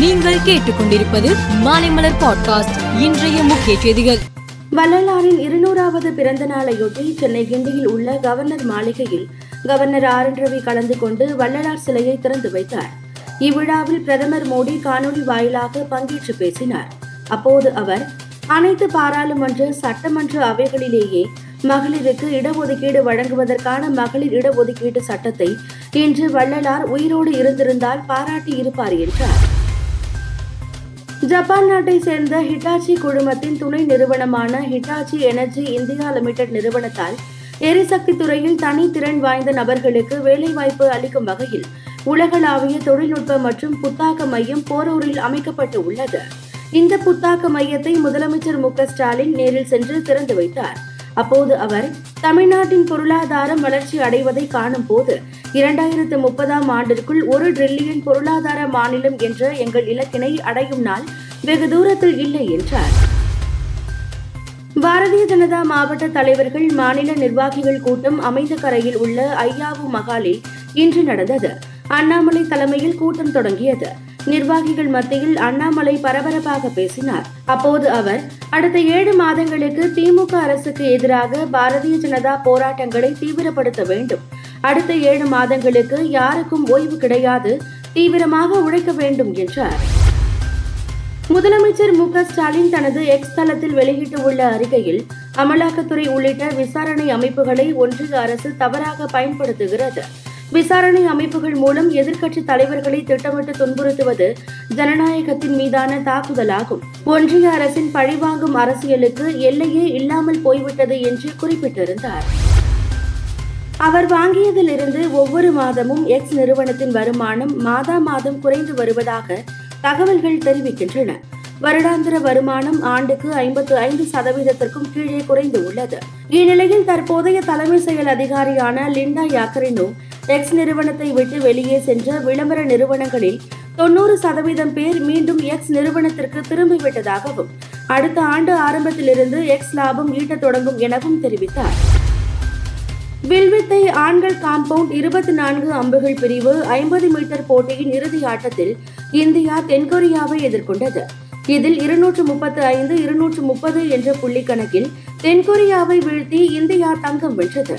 நீங்கள் கேட்டுக்கொண்டிருப்பது மாலைமலர் பாட்காஸ்ட். இன்றைய முக்கிய செய்திகள். வள்ளலாரின் இருநூறாவது பிறந்த நாளையொட்டி சென்னை கிண்டியில் உள்ள கவர்னர் மாளிகையில் கவர்னர் ஆர் என் ரவி கலந்து கொண்டு வள்ளலார் சிலையை திறந்து வைத்தார். இவ்விழாவில் பிரதமர் மோடி காணொலி வாயிலாக பங்கேற்று பேசினார். அப்போது அவர் அனைத்து பாராளுமன்ற சட்டமன்ற அவைகளிலேயே மகளிருக்கு இடஒதுக்கீடு வழங்குவதற்கான மகளிர் இடஒதுக்கீட்டு சட்டத்தை இன்று வள்ளலார் உயிரோடு இருந்திருந்தால் பாராட்டி இருப்பார் என்றார். ஜப்பான் நாட்டை சேர்ந்த ஹிட்டாச்சி குழுமத்தின் துணை நிறுவனமான ஹிட்டாச்சி எனர்ஜி இந்தியா லிமிடெட் நிறுவனத்தால் எரிசக்தி துறையில் தனி திறன் வாய்ந்த நபர்களுக்கு வேலைவாய்ப்பு அளிக்கும் வகையில் உலகளாவிய தொழில்நுட்ப மற்றும் புத்தாக்க மையம் போரூரில் அமைக்கப்பட்டு உள்ளது. இந்த புத்தாக்க மையத்தை முதலமைச்சர் மு ஸ்டாலின் நேரில் சென்று திறந்து வைத்தார். அப்போது அவர் தமிழ்நாட்டின் பொருளாதாரம் வளர்ச்சி அடைவதை காணும் போது இரண்டாயிரத்து முப்பதாம் ஆண்டிற்குள் ஒரு டிரில்லியன் பொருளாதார மாநிலம் என்ற எங்கள் இலக்கினை அடையும் நாள் வெகு தூரத்தில் இல்லை என்றார். பாரதிய ஜனதா மாவட்ட தலைவர்கள் மாநில நிர்வாகிகள் கூட்டம் அமைந்த கரையில் உள்ள ஐயாவு மகாலில் இன்று நடந்தது. அண்ணாமலை தலைமையில் கூட்டம் தொடங்கியது. நிர்வாகிகள் மத்தியில் அண்ணாமலை பரபரப்பாக பேசினார். அப்போது அவர் அடுத்த ஏழு மாதங்களுக்கு திமுக அரசுக்கு எதிராக பாரதிய ஜனதா போராட்டங்களை தீவிரப்படுத்த வேண்டும். அடுத்த ஏழு மாதங்களுக்கு யாருக்கும் ஓய்வு கிடையாது தீவிரமாக உழைக்க வேண்டும் என்றார். முதலமைச்சர் மு ஸ்டாலின் தனது எக்ஸ் தளத்தில் வெளியிட்டுள்ள அறிக்கையில் அமலாக்கத்துறை உள்ளிட்ட விசாரணை அமைப்புகளை ஒன்றிய அரசு தவறாக பயன்படுத்துகிறது. விசாரணை அமைப்புகள் மூலம் எதிர்க்கட்சி தலைவர்களை திட்டமிட்டு துன்புறுத்துவது ஜனநாயகத்தின் மீதான தாக்குதலாகும். ஒன்றிய அரசின் பழிவாங்கும் அரசியலுக்கு எல்லையே இல்லாமல் போய்விட்டது என்று குறிப்பிட்டிருந்தார். அவர் வாங்கியதிலிருந்து ஒவ்வொரு மாதமும் எக்ஸ் நிறுவனத்தின் வருமானம் மாதா மாதம் குறைந்து வருவதாக தகவல்கள் தெரிவிக்கின்றன. வருடாந்திர வருமானம் ஆண்டுக்கு ஐம்பத்து ஐந்து சதவீதத்திற்கும் கீழே குறைந்து உள்ளது. இந்நிலையில் தற்போதைய தலைமை செயல் அதிகாரியான லிண்டா யாக்கரினோ எக்ஸ் நிறுவனத்தை விட்டு வெளியே சென்ற விளம்பர நிறுவனங்களில் தொண்ணூறு சதவீதம் பேர் மீண்டும் எக்ஸ் நிறுவனத்திற்கு திரும்பிவிட்டதாகவும் அடுத்த ஆண்டு ஆரம்பத்திலிருந்து எக்ஸ் லாபம் ஈட்டத் தொடங்கும் எனவும் தெரிவித்தார். வில்வித்தை ஆண்கள் காம்பவுண்ட் இருபத்தி நான்கு அம்புகள் பிரிவு ஐம்பது மீட்டர் போட்டியின் இறுதி ஆட்டத்தில் இந்தியா தென்கொரியாவை எதிர்கொண்டது. இதில் இருநூற்று முப்பத்து ஐந்து இருநூற்று முப்பது என்ற புள்ளி கணக்கில் தென்கொரியாவை வீழ்த்தி இந்தியா தங்கம் வென்றது.